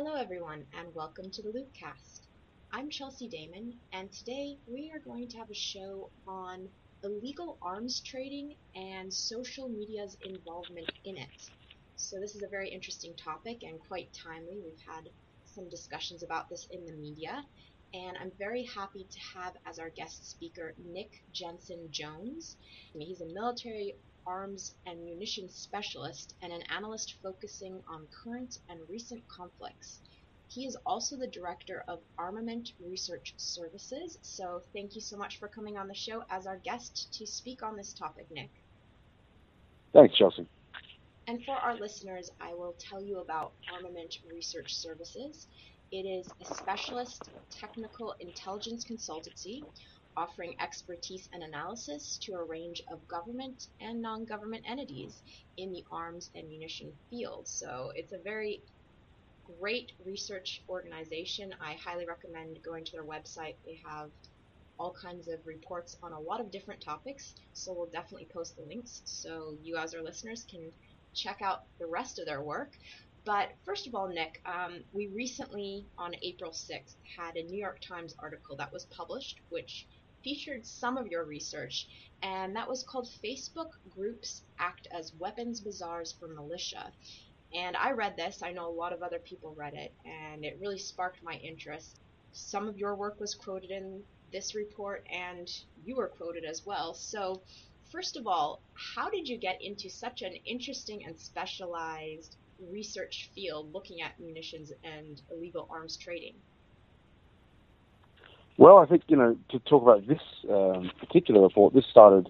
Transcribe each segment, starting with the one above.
Hello everyone and welcome to the Loopcast. I'm Chelsea Damon and today we are going to have a show on illegal arms trading and social media's involvement in it. So this is a very interesting topic and quite timely. We've had some discussions about this in the media and I'm very happy to have as our guest speaker Nic Jenzen-Jones. He's a military arms and munitions specialist and an analyst focusing on current and recent conflicts. He is also the director of Armament Research Services. So thank you so much for coming on the show as our guest to speak on this topic, Nic. Thanks, Chelsea. And for our listeners, I will tell you about Armament Research Services. It is a specialist technical intelligence consultancy offering expertise and analysis to a range of government and non government entities in the arms and munition field. So it's a very great research organization. I highly recommend going to their website. They have all kinds of reports on a lot of different topics, so we'll definitely post the links so you, as our listeners, can check out the rest of their work. But first of all, Nic, um, we recently, on April 6th, had a New York Times article that was published, which featured some of your research, and that was called Facebook Groups Act as Weapons Bazaars for Militia. And I read this, I know a lot of other people read it, and it really sparked my interest. Some of your work was quoted in this report, and you were quoted as well. So, first of all, how did you get into such an interesting and specialized research field looking at munitions and illegal arms trading? Well, I think, you know, to talk about this um, particular report, this started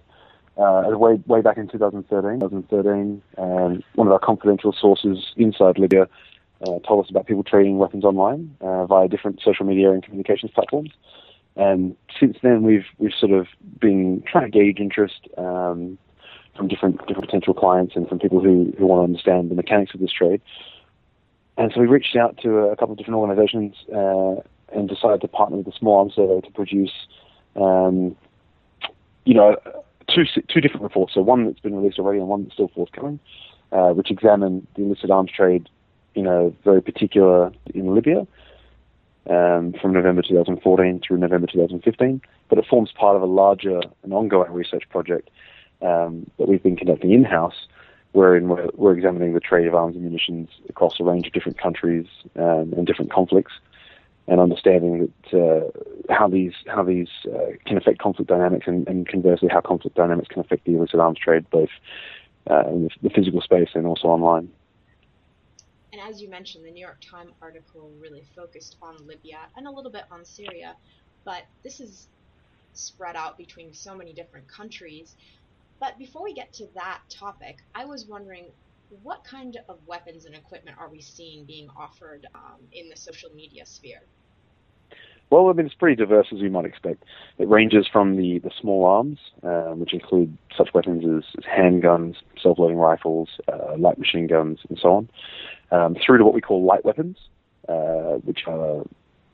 uh, way, way back in 2013. 2013 um, one of our confidential sources inside Libya uh, told us about people trading weapons online uh, via different social media and communications platforms. And since then, we've we've sort of been trying to gauge interest um, from different different potential clients and from people who, who want to understand the mechanics of this trade. And so we reached out to a couple of different organizations uh, and decided to partner with the Small Arms Survey to produce, um, you know, two two different reports. So one that's been released already and one that's still forthcoming, uh, which examine the illicit arms trade in a very particular in Libya um, from November 2014 through November 2015. But it forms part of a larger and ongoing research project um, that we've been conducting in house, wherein we're, we're, examining the trade of arms and munitions across a range of different countries um, and different conflicts and understanding that uh, how these how these uh, can affect conflict dynamics, and, and, conversely how conflict dynamics can affect the illicit arms trade, both uh, in the, physical space and also online. And as you mentioned, the New York Times article really focused on Libya and a little bit on Syria, but this is spread out between so many different countries. But before we get to that topic, I was wondering what kind of weapons and equipment are we seeing being offered um, in the social media sphere? Well, I mean, it's pretty diverse as you might expect. It ranges from the, the small arms, um, which include such weapons as, as handguns, self-loading rifles, uh, light machine guns, and so on, um, through to what we call light weapons, uh, which are,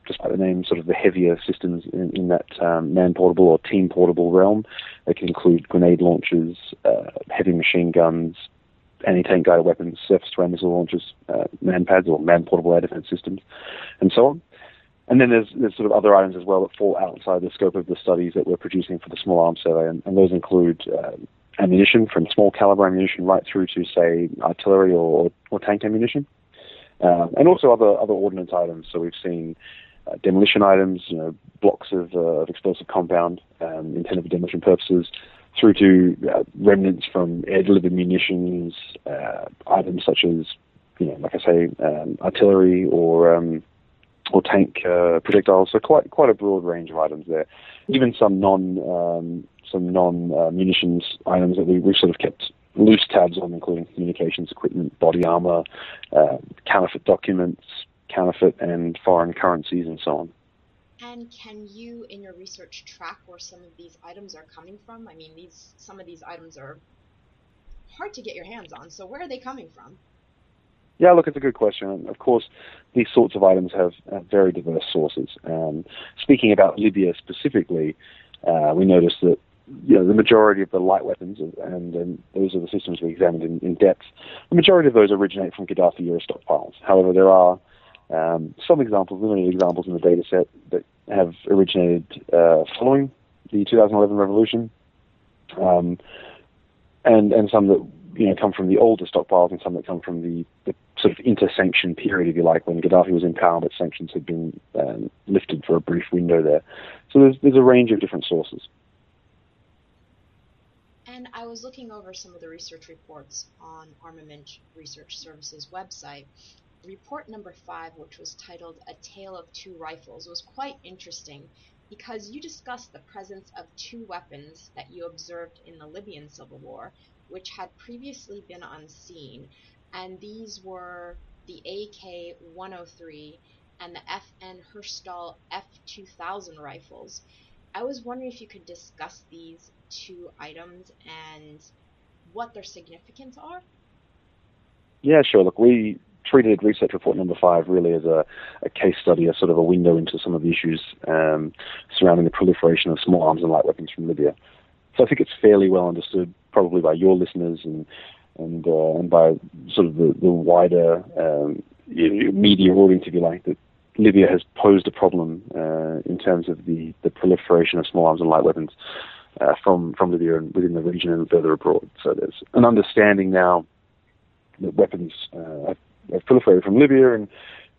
just by the name, sort of the heavier systems in, in that um, man-portable or team-portable realm. They can include grenade launchers, uh, heavy machine guns, anti-tank guided weapons, surface-to-air missile launchers, uh, MANPADS or man-portable air defense systems, and so on. And then there's, there's sort of other items as well that fall outside the scope of the studies that we're producing for the Small Arms Survey, and, and those include uh, ammunition from small caliber ammunition right through to, say, artillery or, or tank ammunition, um, and also other other ordnance items. So we've seen uh, demolition items, you know, blocks of, uh, of explosive compound um, intended for demolition purposes, through to uh, remnants from air delivered munitions, uh, items such as, you know, like I say, um, artillery or um, or tank uh, projectiles. So quite quite a broad range of items there. Even some non um, some non uh, munitions items that we we sort of kept loose tabs on, including communications equipment, body armor, uh, counterfeit documents, counterfeit and foreign currencies, and so on. And can you, in your research, track where some of these items are coming from? I mean, these some of these items are hard to get your hands on. So where are they coming from? Yeah, look, it's a good question. Of course, these sorts of items have, very diverse sources. Um, speaking about Libya specifically, uh, we noticed that you know, the majority of the light weapons, and, and those are the systems we examined in, in, depth, the majority of those originate from Gaddafi era stockpiles. However, there are um, some examples, limited examples in the data set that have originated uh, following the 2011 revolution, um, and, and some that you know come from the older stockpiles and some that come from the, the sort of inter-sanction period, if you like, when Gaddafi was in power, but sanctions had been um, lifted for a brief window there. So there's there's a range of different sources. And I was looking over some of the research reports on Armament Research Services website. Report number five, which was titled A Tale of Two Rifles, was quite interesting because you discussed the presence of two weapons that you observed in the Libyan civil war, which had previously been unseen, and these were the AK 103 and the FN Herstal F2000 rifles. I was wondering if you could discuss these two items and what their significance are. Yeah, sure. Look, we treated research report number five really as a, a case study, a sort of a window into some of the issues um, surrounding the proliferation of small arms and light weapons from Libya. So I think it's fairly well understood, probably by your listeners and and uh, and by sort of the, the wider um, media audience, if you like, that Libya has posed a problem uh, in terms of the, the proliferation of small arms and light weapons uh, from from Libya and within the region and further abroad. So there's an understanding now that weapons uh, have, have, proliferated from Libya and,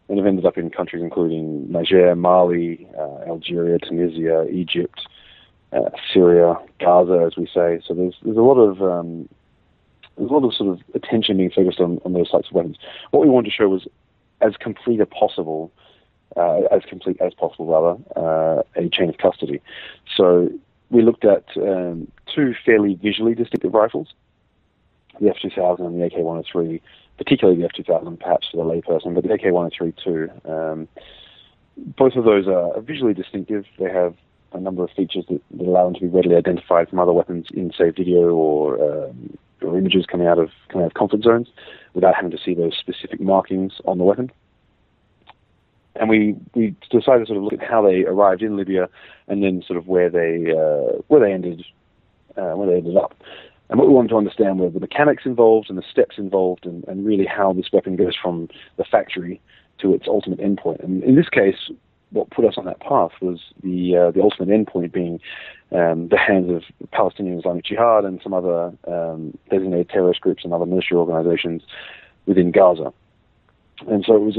and have ended up in countries including Niger, Mali, uh, Algeria, Tunisia, Egypt, uh, Syria, Gaza, as we say. So there's there's a lot of um, there's a lot of sort of attention being focused on, on those types of weapons. What we wanted to show was as complete as possible, uh, as complete as possible rather, uh, a chain of custody. So we looked at um, two fairly visually distinctive rifles, the F2000 and the AK-103, particularly the F2000 perhaps for the layperson, but the AK-103 too. Um, both of those are visually distinctive. They have a number of features that, that, allow them to be readily identified from other weapons in, say, video or, um, or images coming out of coming out of conflict zones, without having to see those specific markings on the weapon and we we decided to sort of look at how they arrived in Libya, and then sort of where they uh, where they ended uh, where they ended up. And what we wanted to understand were the mechanics involved and the steps involved, and, and really how this weapon goes from the factory to its ultimate endpoint. And in this case, what put us on that path was the uh, the ultimate endpoint being um, the hands of Palestinian Islamic Jihad and some other um, designated terrorist groups and other military organizations within Gaza. And so it was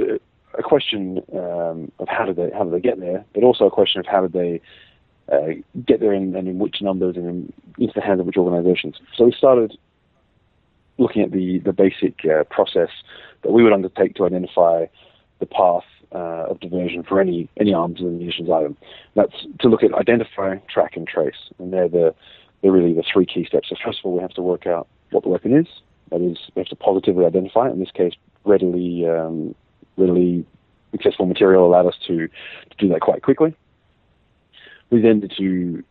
a question um, of how did they how did they get there, but also a question of how did they uh, get there in, and in which numbers and in, into the hands of which organizations. So we started looking at the the basic uh, process that we would undertake to identify the path uh, of diversion for any any arms and munitions item. That's to look at identify, track, and trace, and they're the they're really the three key steps. So first of all, we have to work out what the weapon is. That is, we have to positively identify it. In this case, readily um, readily accessible material allowed us to, to do that quite quickly. We then to to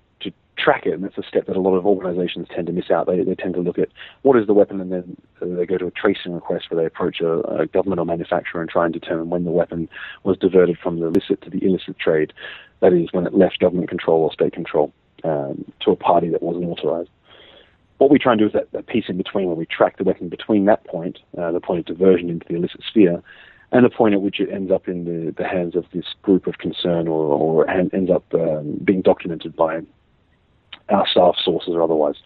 track it, and that's a step that a lot of organisations tend to miss out. They, they tend to look at what is the weapon, and then they go to a tracing request where they approach a, a government or manufacturer and try and determine when the weapon was diverted from the illicit to the illicit trade. That is, when it left government control or state control um, to a party that wasn't authorised what we try and do is that, that, piece in between where we track the weapon between that point, uh, the point of diversion into the illicit sphere, and the point at which it ends up in the, the hands of this group of concern or, or ends up um, being documented by our staff sources or otherwise.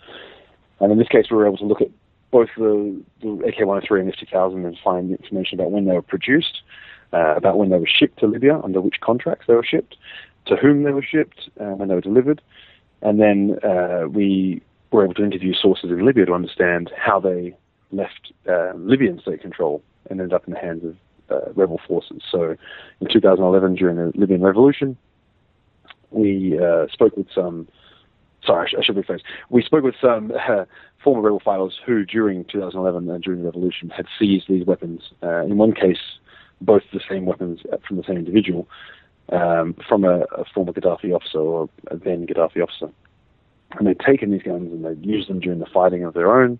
And in this case, we were able to look at both the, the AK-103 and F2000 and find information about when they were produced, uh, about when they were shipped to Libya, under which contracts they were shipped, to whom they were shipped, uh, when they were delivered. And then uh, we were able to interview sources in Libya to understand how they left uh, Libyan state control and ended up in the hands of uh, rebel forces. So in 2011, during the Libyan revolution, we uh, spoke with some sorry, I should rephrase. We spoke with some uh, former rebel fighters who, during 2011 and during the revolution, had seized these weapons. Uh, in one case, both the same weapons from the same individual, um, from a, a, former Gaddafi officer or a then Gaddafi officer. And they'd taken these guns and they'd used them during the fighting of their own,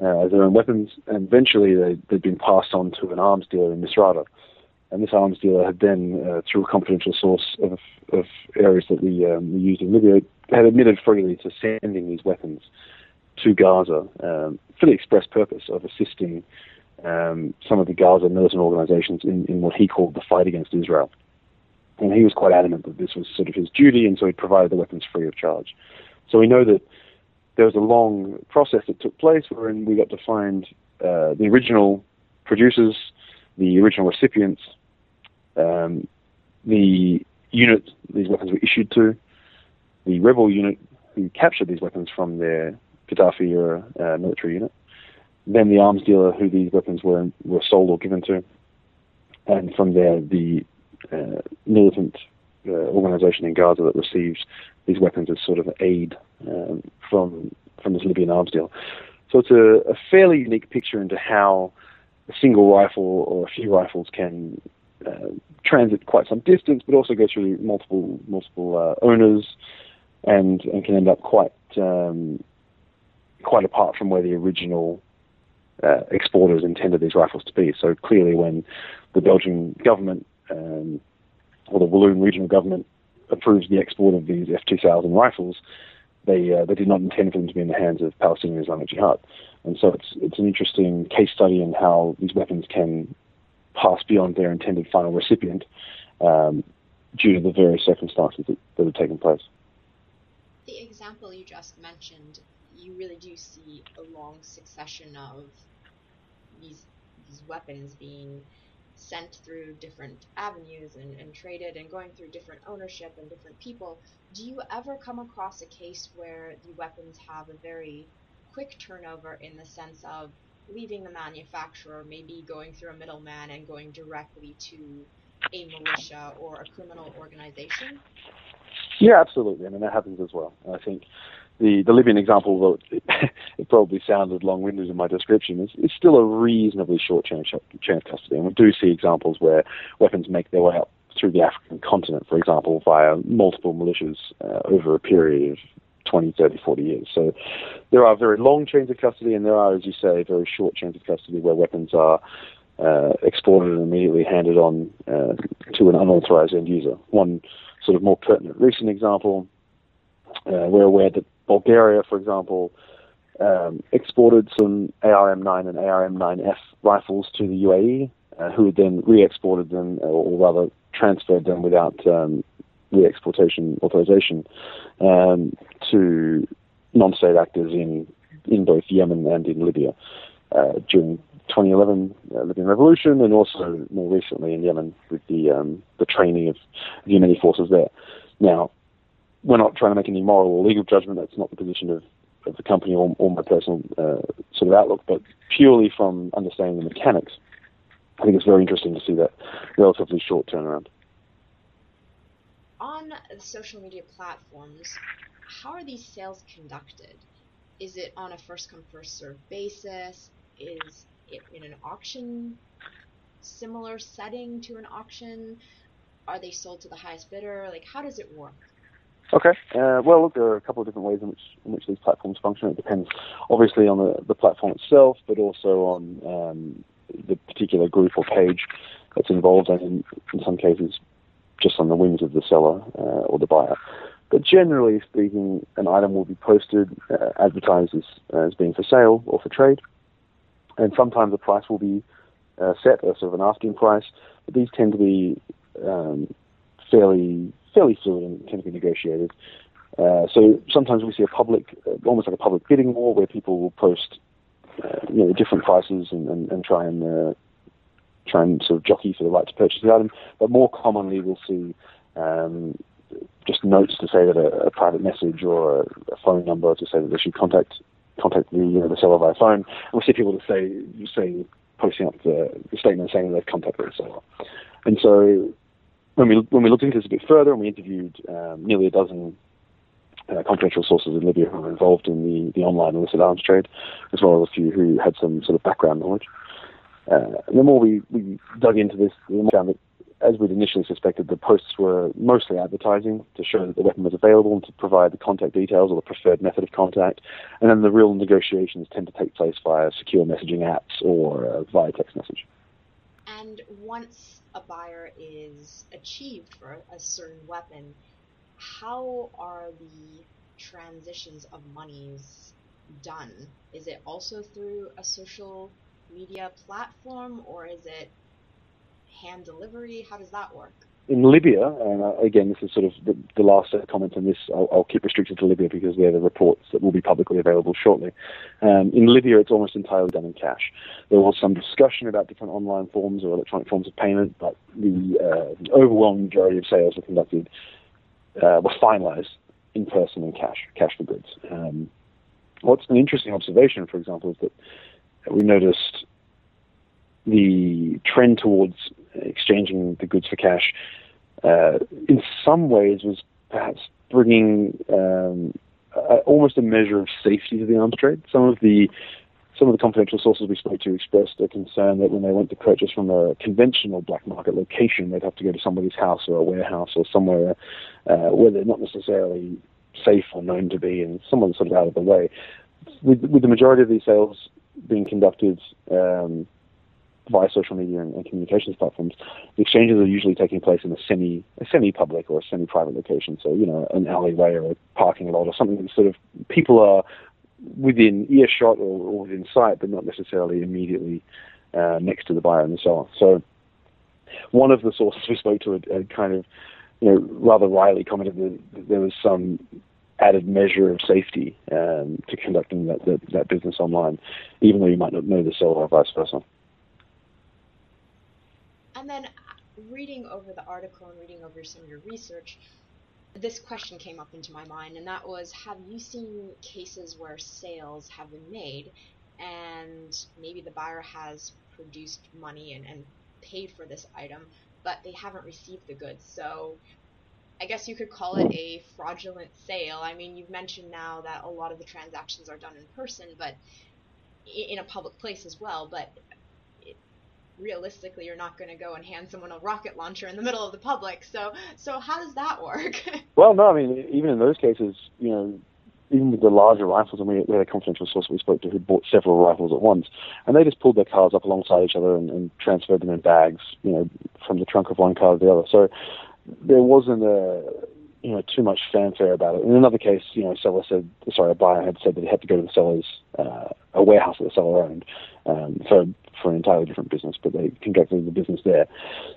uh, their own weapons, and eventually they, they'd been passed on to an arms dealer in Misrata. And this arms dealer had then, uh, through a confidential source of, of ARES that we, um, we used in Libya, had admitted freely to sending these weapons to Gaza um, for the express purpose of assisting um, some of the Gaza militant organizations in, in what he called the fight against Israel. And he was quite adamant that this was sort of his duty, and so he provided the weapons free of charge. So we know that there was a long process that took place wherein we got to find uh, the original producers, the original recipients, um, the unit these weapons were issued to, the rebel unit who captured these weapons from their Gaddafi era uh, military unit, then the arms dealer who these weapons were were sold or given to, and from there the uh, militant uh, organization in Gaza that receives these weapons as sort of aid um, from from this Libyan arms deal. So it's a, a, fairly unique picture into how a single rifle or a few rifles can transit quite some distance, but also go through multiple multiple uh, owners, and and can end up quite um, quite apart from where the original uh, exporters intended these rifles to be. So clearly, when the Belgian government um, or the Walloon regional government approves the export of these F2000 rifles, they uh, they did not intend for them to be in the hands of Palestinian Islamic Jihad. And so it's it's an interesting case study in how these weapons can pass beyond their intended final recipient um, due to the various circumstances that, that have taken place. The example you just mentioned, you really do see a long succession of these these weapons being sent through different avenues and, and traded and going through different ownership and different people. Do you ever come across a case where the weapons have a very quick turnover in the sense of leaving the manufacturer, maybe going through a middleman and going directly to a militia or a criminal organization? Yeah, absolutely. I mean, that happens as well. I think the, the Libyan example, though it, probably sounded long-winded in my description, is, is still a reasonably short chain, chain of custody. And we do see examples where weapons make their way up through the African continent, for example, via multiple militias uh, over a period of 20, 30, 40 years. So there are very long chains of custody, and there are, as you say, very short chains of custody where weapons are uh, exported and immediately handed on uh, to an unauthorized end user. One sort of more pertinent recent example, uh, we're aware that Bulgaria, for example, um, exported some AR-M9 and AR-M9F rifles to the UAE, uh, who then re-exported them, or rather transferred them without um, re-exportation authorization um, to non-state actors in in both Yemen and in Libya uh, during 2011 uh, Libyan revolution, and also more recently in Yemen with the um, the training of the Yemeni forces there. Now, we're not trying to make any moral or legal judgment. That's not the position of, of the company or, or my personal uh, sort of outlook, but purely from understanding the mechanics. I think it's very interesting to see that relatively short turnaround. On social media platforms, how are these sales conducted? Is it on a first come first serve basis? Is it in an auction similar setting to an auction? Are they sold to the highest bidder? Like how does it work? Okay. Uh, well, look, there are a couple of different ways in which in which these platforms function. It depends, obviously, on the, the platform itself, but also on um, the particular group or page that's involved, and in, in some cases, just on the whims of the seller uh, or the buyer. But generally speaking, an item will be posted, uh, advertised as, as being for sale or for trade, and sometimes the price will be uh, set as sort of an asking price. But these tend to be um, fairly fairly fluid and tend to be negotiated. Uh, so sometimes we see a public, uh, almost like a public bidding war, where people will post, uh, you know, different prices and, and, and try and uh, try and sort of jockey for the right to purchase the item. But more commonly, we'll see um, just notes to say that a, a private message or a, a, phone number to say that they should contact contact the you know the seller via phone. And we see people to say say posting up the, the statement saying they've contacted the seller. And so when we when we looked into this a bit further and we interviewed um, nearly a dozen uh, confidential sources in Libya who were involved in the, the online illicit arms trade, as well as a few who had some sort of background knowledge. Uh, the more we, we dug into this, the more found that, as we'd initially suspected, the posts were mostly advertising to show that the weapon was available and to provide the contact details or the preferred method of contact. And then the real negotiations tend to take place via secure messaging apps or uh, via text message. And once a buyer is achieved for a certain weapon, how are the transitions of monies done? Is it also through a social media platform or is it hand delivery? How does that work? in Libya, and uh, again, this is sort of the, the last comment on this. I'll, I'll, keep restricted to Libya because they're the reports that will be publicly available shortly. Um, in Libya, it's almost entirely done in cash. There was some discussion about different online forms or electronic forms of payment, but the, uh, the overwhelming majority of sales were conducted uh, were finalized in person in cash, cash for goods. Um, what's an interesting observation, for example, is that we noticed the trend towards exchanging the goods for cash, uh, in some ways, was perhaps bringing um, a, almost a measure of safety to the arms trade. Some of the some of the confidential sources we spoke to expressed a concern that when they went to purchase from a conventional black market location, they'd have to go to somebody's house or a warehouse or somewhere uh, where they're not necessarily safe or known to be, and someone's sort of out of the way. With, with the majority of these sales being conducted um, via social media and, and, communications platforms, the exchanges are usually taking place in a semi a semi public or a semi private location. So you know, an alleyway or a parking lot or something that sort of people are within earshot or, or within sight, but not necessarily immediately uh, next to the buyer and the seller. So one of the sources we spoke to had, had kind of you know rather wryly commented that there was some added measure of safety um, to conducting that, that, that business online, even though you might not know the seller or vice versa. And then reading over the article and reading over some of your research, this question came up into my mind, and that was Have you seen cases where sales have been made and maybe the buyer has produced money and, and paid for this item, but they haven't received the goods? So I guess you could call it a fraudulent sale. I mean, you've mentioned now that a lot of the transactions are done in person, but in a public place as well. But realistically you're not going to go and hand someone a rocket launcher in the middle of the public. So so how does that work? well, no, I mean even in those cases, you know, even with the larger rifles, and we, we had a confidential source we spoke to who bought several rifles at once, and they just pulled their cars up alongside each other and, and transferred them in bags, you know, from the trunk of one car to the other. So there wasn't a you know too much fanfare about it. In another case, you know, a seller said, sorry, a buyer had said that he had to go to the seller's uh, a warehouse that the seller owned um, for for an entirely different business, but they conducted the business there.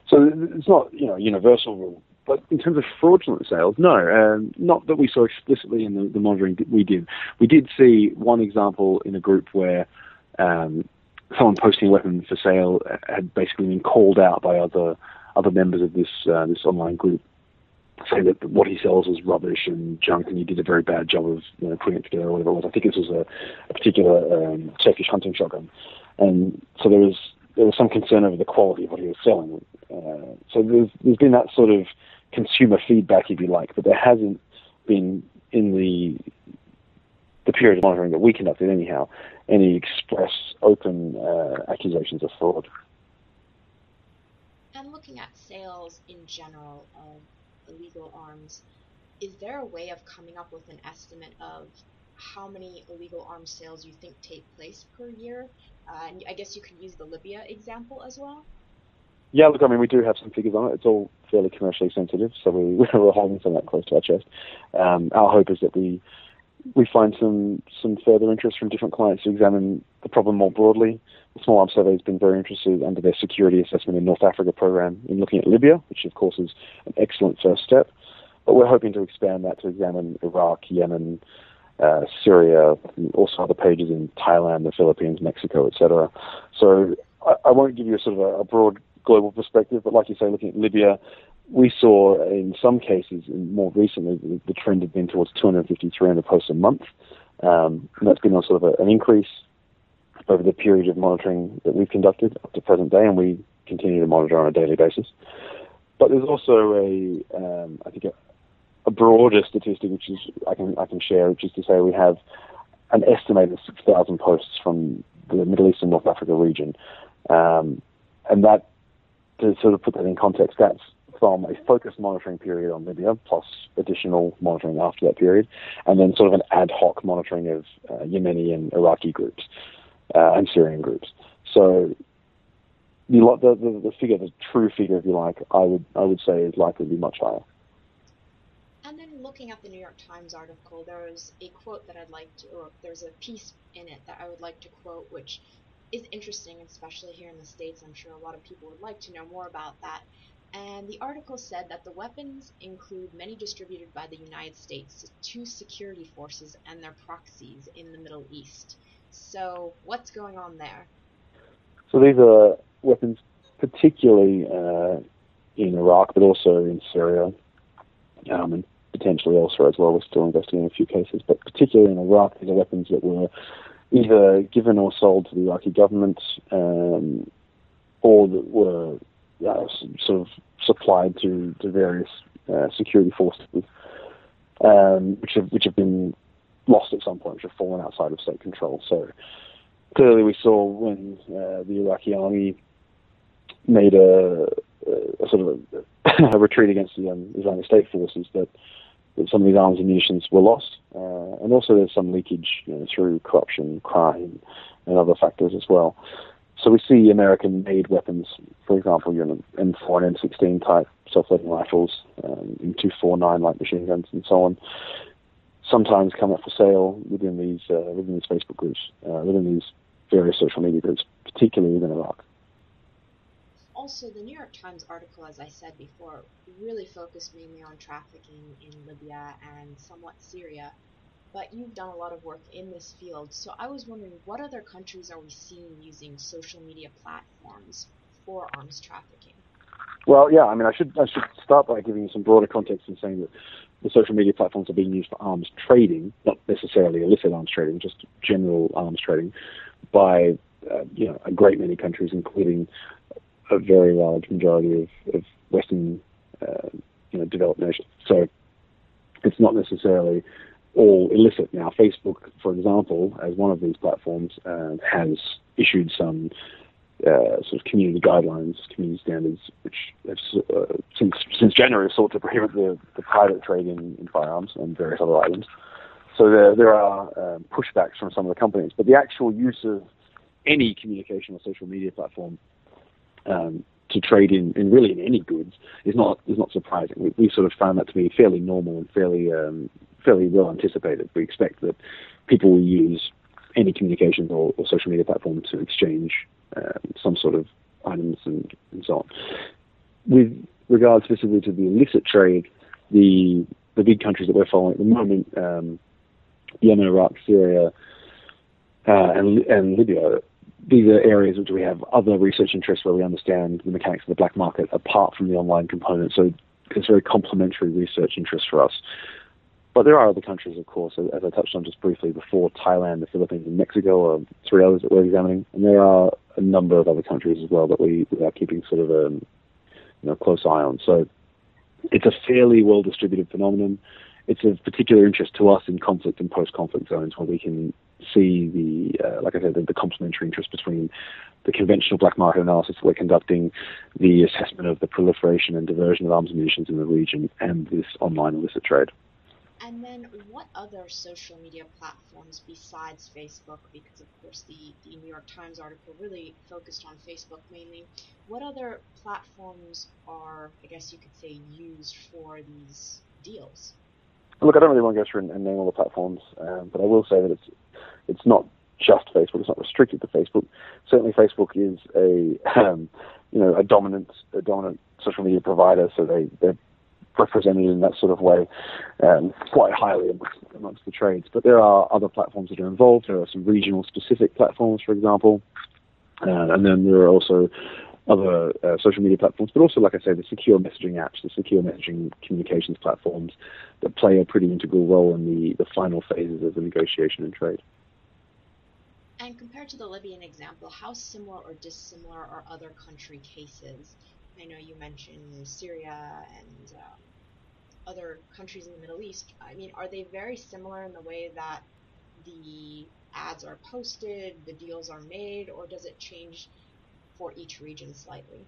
So it's not you know a universal rule. But in terms of fraudulent sales, no, um, not that we saw explicitly in the, the monitoring that we did. We did see one example in a group where um, someone posting a weapon for sale had basically been called out by other other members of this uh, this online group say that what he sells is rubbish and junk, and he did a very bad job of you know, putting it together or whatever it was. I think this was a, a particular um, Turkish hunting shotgun, and so there was there was some concern over the quality of what he was selling. Uh, so there's there's been that sort of consumer feedback, if you like, but there hasn't been in the the period of monitoring that we conducted, anyhow, any express open uh, accusations of fraud. Looking at sales in general of illegal arms, is there a way of coming up with an estimate of how many illegal arms sales you think take place per year? Uh, and I guess you could use the Libya example as well. Yeah, look, I mean, we do have some figures on it. It's all fairly commercially sensitive, so we, we're holding some of that close to our chest. Um, our hope is that we we find some some further interest from different clients to examine the problem more broadly. The Small Arms Survey has been very interested under their security assessment in North Africa program in looking at Libya, which of course is an excellent first step. But we're hoping to expand that to examine Iraq, Yemen, uh, Syria, also other pages in Thailand, the Philippines, Mexico, etc. So I, I, won't give you a sort of a, a broad global perspective, but like you say, looking at Libya, we saw in some cases, and more recently, the, trend had been towards 250, 300 posts a month. Um, and that's been on sort of a, an increase over the period of monitoring that we've conducted up to present day, and we continue to monitor on a daily basis. But there's also a, um, I think, a, a broader statistic, which is I can I can share, which is to say we have an estimated 6,000 posts from the Middle East and North Africa region, um, and that to sort of put that in context, that's from a focused monitoring period on Libya, plus additional monitoring after that period, and then sort of an ad hoc monitoring of uh, Yemeni and Iraqi groups uh, and Syrian groups. So the, the, the figure, the true figure, if you like, I would I would say is likely to be much higher. And then looking at the New York Times article, there's a quote that I'd like to, or there's a piece in it that I would like to quote, which is interesting, especially here in the States. I'm sure a lot of people would like to know more about that. And the article said that the weapons include many distributed by the United States to security forces and their proxies in the Middle East. So, what's going on there? So, these are weapons, particularly uh, in Iraq, but also in Syria, um, and potentially elsewhere as well. We're still investigating a few cases, but particularly in Iraq, these are weapons that were either given or sold to the Iraqi government, um, or that were uh, sort of supplied to, to various uh, security forces, um, which have which have been lost at some point, which have fallen outside of state control. So clearly, we saw when uh, the Iraqi army made a, a sort of a, a, retreat against the um, Islamic State forces that, that some of these arms and munitions were lost, uh, and also there's some leakage you know, through corruption, crime, and other factors as well. So we see American-made weapons, for example, you know, M4 and M16 type self-loading rifles, um, M249 light machine guns, and so on. Sometimes come up for sale within these uh, within these Facebook groups, uh, within these various social media groups, particularly within Iraq. Also, the New York Times article, as I said before, really focused mainly on trafficking in Libya and somewhat Syria but you've done a lot of work in this field. So I was wondering, what other countries are we seeing using social media platforms for arms trafficking? Well, yeah, I mean, I should I should start by giving you some broader context and saying that the social media platforms are being used for arms trading, not necessarily illicit arms trading, just general arms trading, by uh, you know a great many countries, including a very large majority of, of Western uh, you know developed nations. So it's not necessarily all illicit now. Facebook, for example, as one of these platforms, uh, has issued some uh, sort of community guidelines, community standards, which have, uh, since since January sought to prohibit the, the private trade in, in, firearms and various other items. So there there are um, pushbacks from some of the companies, but the actual use of any communication or social media platform um, to trade in, in really in any goods is not is not surprising. We, we sort of found that to be fairly normal and fairly um, fairly well anticipated. We expect that people will use any communications or, or social media platform to exchange uh, some sort of items and, and so on. With regard specifically to the illicit trade, the the big countries that we're following at the moment, um, Yemen, Iraq, Syria, uh, and, and Libya, these are areas which we have other research interests where we understand the mechanics of the black market apart from the online component. So it's very complementary research interest for us. But there are other countries, of course, as I touched on just briefly before, Thailand, the Philippines, and Mexico are three others that we're examining. And there are a number of other countries as well that we, we are keeping sort of a you know, close eye on. So it's a fairly well distributed phenomenon. It's of particular interest to us in conflict and post conflict zones where we can see the, uh, like I said, the, the complementary interest between the conventional black market analysis that we're conducting, the assessment of the proliferation and diversion of arms and munitions in the region, and this online illicit trade. And then what other social media platforms besides Facebook, because of course the, the New York Times article really focused on Facebook mainly, what other platforms are, I guess you could say, used for these deals? Look, I don't really want to go through and, and name all the platforms, um, but I will say that it's it's not just Facebook. It's not restricted to Facebook. Certainly, Facebook is a um, you know a dominant a dominant social media provider, so they they're represented in that sort of way um, quite highly amongst, the trades. But there are other platforms that are involved. There are some regional specific platforms, for example, uh, and then there are also other uh, social media platforms, but also, like I say, the secure messaging apps, the secure messaging communications platforms that play a pretty integral role in the, the final phases of the negotiation and trade. And compared to the Libyan example, how similar or dissimilar are other country cases? I know you mentioned Syria and um, other countries in the Middle East, I mean, are they very similar in the way that the ads are posted, the deals are made, or does it change for each region slightly?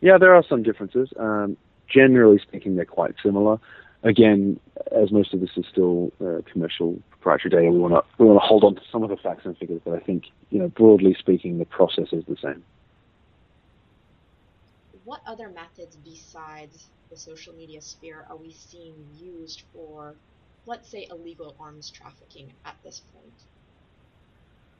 Yeah, there are some differences. Um, generally speaking, they're quite similar. Again, as most of this is still uh, commercial proprietary data, we want to we want to hold on to some of the facts and figures. But I think, you know, broadly speaking, the process is the same. What other methods besides the social media sphere are we seeing used for, let's say, illegal arms trafficking at this point?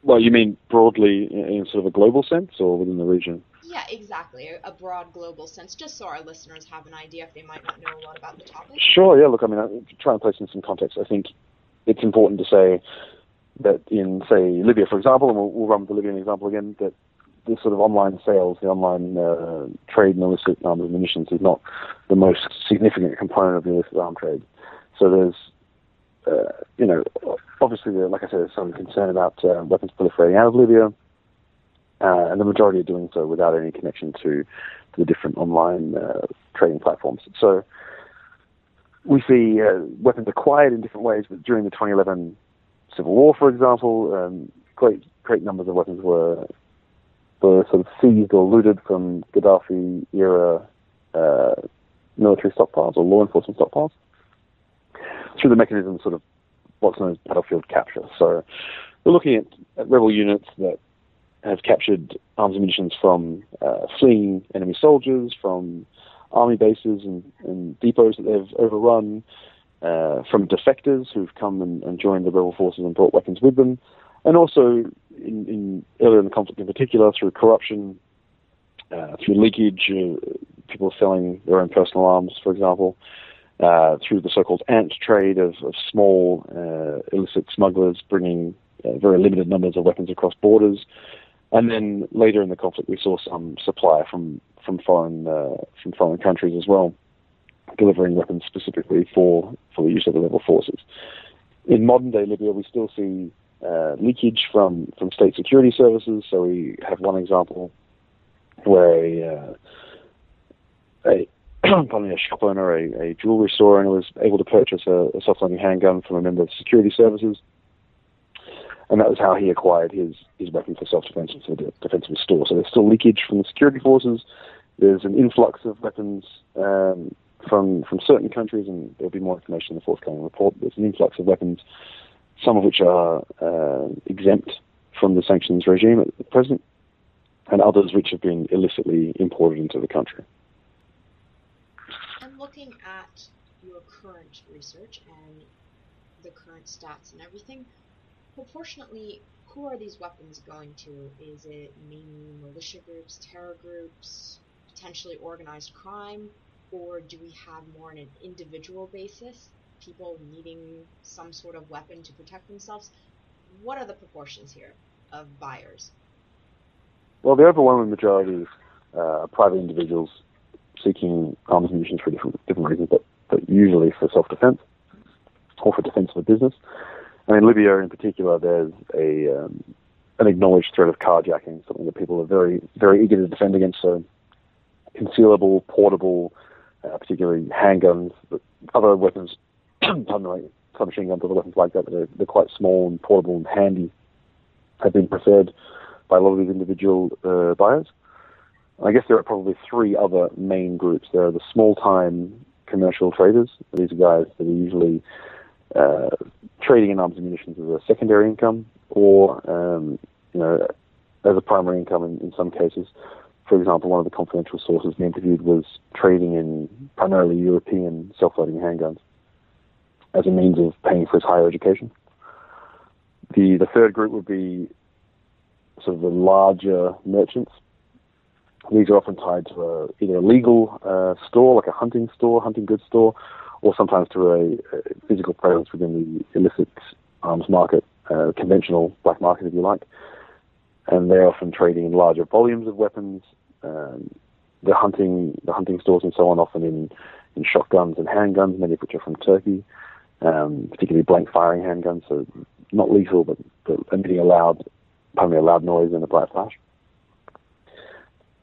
Well, you mean broadly in sort of a global sense or within the region? Yeah, exactly. A broad global sense, just so our listeners have an idea if they might not know a lot about the topic. Sure, yeah. Look, I mean, uh, I try and place in some context. I think it's important to say that in, say, Libya, for example, and we'll, we'll run with the Libyan example again, that the sort of online sales, the online uh, trade in illicit arms and munitions is not the most significant component of the illicit arm trade. So there's uh, you know, obviously, like I said, there's some concern about uh, weapons proliferating out of Libya, uh, and the majority are doing so without any connection to, to the different online uh, trading platforms. So we see uh, weapons acquired in different ways, but during the 2011 civil war, for example, um, great great numbers of weapons were were sort of seized or looted from Gaddafi era uh, military stockpiles or law enforcement stockpiles through the mechanism sort of what's known as battlefield capture. So we're looking at, at rebel units that have captured arms and munitions from uh, fleeing enemy soldiers, from army bases and, and depots that they've overrun, uh, from defectors who've come and, and, joined the rebel forces and brought weapons with them, and also in, in earlier in the conflict in particular through corruption, uh, through leakage, uh, people selling their own personal arms, for example, uh, through the so-called ant trade of, of small uh, illicit smugglers bringing uh, very limited numbers of weapons across borders. And then later in the conflict, we saw some supply from from foreign uh, from foreign countries as well, delivering weapons specifically for for the use of the rebel forces. In modern day Libya, we still see uh, leakage from from state security services. So we have one example where a, a pardon a shop owner, a, a jewelry store owner was able to purchase a, a self-loading handgun from a member of security services, and that was how he acquired his his weapon for self-defense for the defense of his store. So there's still leakage from the security forces. There's an influx of weapons um, from from certain countries, and there'll be more information in the forthcoming report. There's an influx of weapons, some of which are uh, exempt from the sanctions regime at present, and others which have been illicitly imported into the country. And looking at your current research and the current stats and everything, proportionately, who are these weapons going to? Is it mainly militia groups, terror groups, potentially organized crime, or do we have more on an individual basis, people needing some sort of weapon to protect themselves? What are the proportions here of buyers? Well, the overwhelming majority uh, are private individuals seeking arms and munitions for different different reasons, but, but usually for self-defense or for defense of a business. And in Libya, in particular, there's a um, an acknowledged threat of carjacking, something that people are very very eager to defend against. So concealable, portable, uh, particularly handguns, but other weapons, submachine guns, other weapons like that, that are, they're quite small and portable and handy, have been preferred by a lot of these individual uh, buyers. I guess there are probably three other main groups. There are the small-time commercial traders. These are guys that are usually uh, trading in arms and munitions as a secondary income, or um, you know, as a primary income in, in some cases. For example, one of the confidential sources we interviewed was trading in primarily European self-loading handguns as a means of paying for his higher education. The the third group would be sort of the larger merchants these are often tied to a, either a legal uh, store, like a hunting store, hunting goods store, or sometimes to a, a physical presence within the illicit arms market, uh, conventional black market, if you like. And they're often trading in larger volumes of weapons. Um, the hunting, the hunting stores and so on, often in, in shotguns and handguns, many of which are from Turkey, um, particularly blank firing handguns, so not lethal, but, but emitting a loud, primarily a loud noise and a bright flash.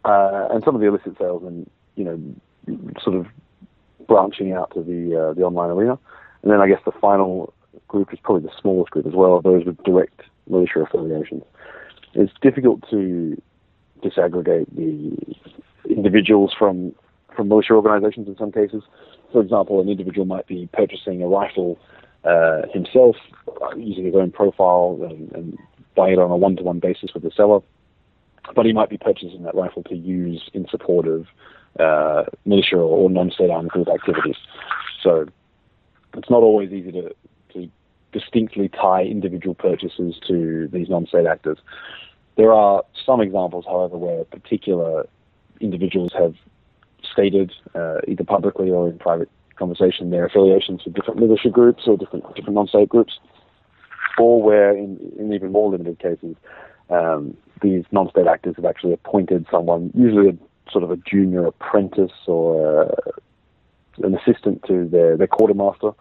Uh, and some of the illicit sales and you know, sort of branching out to the uh, the online arena. And then I guess the final group is probably the smallest group as well, those with direct militia affiliations. It's difficult to disaggregate the individuals from from militia organizations in some cases. For example, an individual might be purchasing a rifle uh, himself, uh, using his own profile and, and buying it on a one-to-one basis with the seller, but he might be purchasing that rifle to use in support of uh, militia or non-state armed group activities. So it's not always easy to, to distinctly tie individual purchases to these non-state actors. There are some examples, however, where particular individuals have stated, uh, either publicly or in private conversation, their affiliations with different militia groups or different different non-state groups, or where, in, in even more limited cases, um, these non-state actors have actually appointed someone, usually a sort of a junior apprentice or uh, an assistant to their, their quartermaster,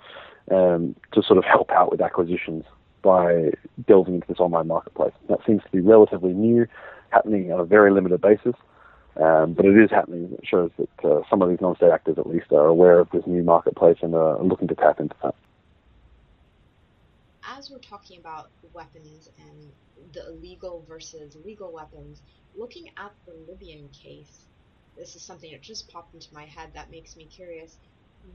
um, to sort of help out with acquisitions by delving into this online marketplace. That seems to be relatively new, happening on a very limited basis. Um, but it is happening. It shows that uh, some of these non-state actors, at least, are aware of this new marketplace and are looking to tap into that. As we're talking about weapons and the illegal versus legal weapons, looking at the Libyan case, this is something that just popped into my head that makes me curious.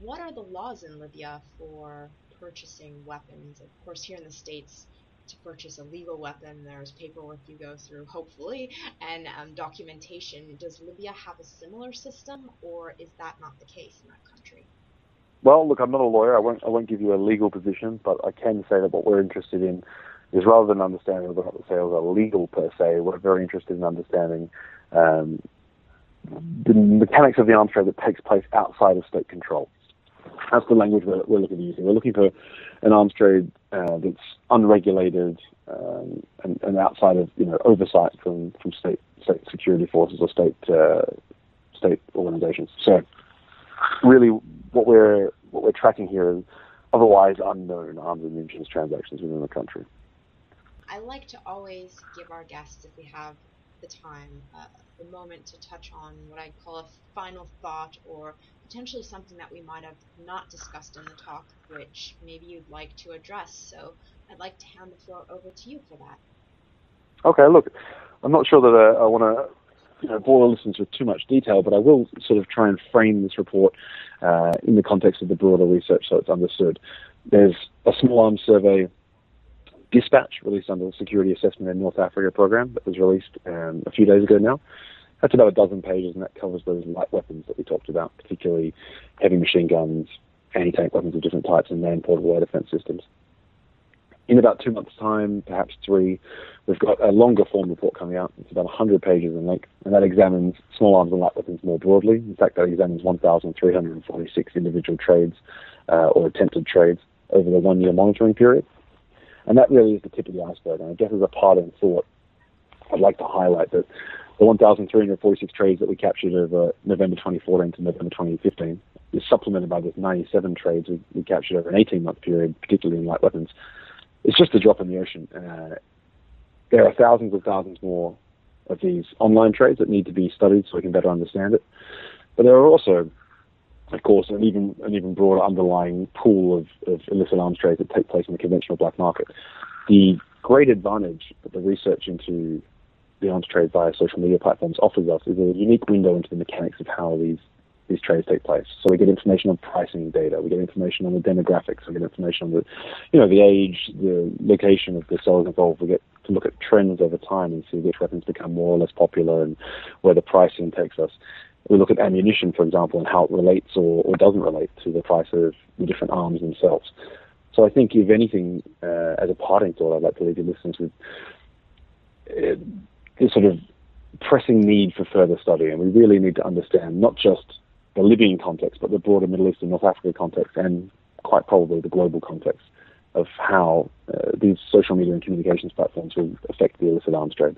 What are the laws in Libya for purchasing weapons? Of course, here in the States, to purchase a legal weapon, there's paperwork you go through, hopefully, and um, documentation. Does Libya have a similar system, or is that not the case in that country? Well, look, I'm not a lawyer. I won't. I won't give you a legal position, but I can say that what we're interested in is rather than understanding whether or not the sales are legal per se, we're very interested in understanding um, the mechanics of the arms trade that takes place outside of state control. That's the language we're, we're looking at using. We're looking for an arms trade uh, that's unregulated um, and, and, outside of you know oversight from, from state state security forces or state uh, state organizations. So really, what we're what we're tracking here is otherwise unknown arms and munitions transactions within the country. I like to always give our guests, if we have the time, uh, a moment to touch on what I call a final thought or potentially something that we might have not discussed in the talk, which maybe you'd like to address. So I'd like to hand the floor over to you for that. Okay, look, I'm not sure that uh, I want to you know, bore the listeners with too much detail, but I will sort of try and frame this report uh, in the context of the broader research so it's understood. There's a small arms survey dispatch released under the Security Assessment in North Africa program that was released um, a few days ago now. That's about a dozen pages, and that covers those light weapons that we talked about, particularly heavy machine guns, anti-tank weapons of different types, and man-portable air defense systems. In about two months' time, perhaps three, we've got a longer form report coming out. It's about 100 pages in length, and that examines small arms and light weapons more broadly. In fact, that examines 1,346 individual trades uh, or attempted trades over the one-year monitoring period. And that really is the tip of the iceberg. And I guess as a parting thought, I'd like to highlight that the 1,346 trades that we captured over November 2014 to November 2015 is supplemented by this 97 trades we, we captured over an 18-month period, particularly in light weapons. It's just a drop in the ocean. Uh, there are thousands and thousands more of these online trades that need to be studied so we can better understand it. But there are also, of course, an even an even broader underlying pool of, of illicit arms trades that take place in the conventional black market. The great advantage that the research into the arms trade via social media platforms offers us is a unique window into the mechanics of how these these trades take place. So we get information on pricing data, we get information on the demographics, we get information on the, you know, the age, the location of the sellers involved. We get to look at trends over time and see which weapons become more or less popular and where the pricing takes us. We look at ammunition, for example, and how it relates or, or doesn't relate to the price of the different arms themselves. So I think, if anything, uh, as a parting thought, I'd like to leave your listeners with. Sort of pressing need for further study, and we really need to understand not just the Libyan context, but the broader Middle East and North Africa context, and quite probably the global context of how uh, these social media and communications platforms will affect the illicit arms trade.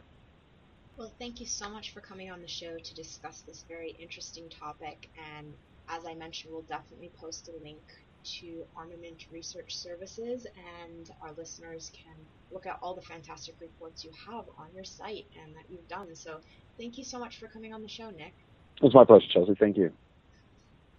Well, thank you so much for coming on the show to discuss this very interesting topic. And as I mentioned, we'll definitely post a link to Armament Research Services, and our listeners can look at all the fantastic reports you have on your site and that you've done. So thank you so much for coming on the show, Nic. It was my pleasure, Chelsea. Thank you.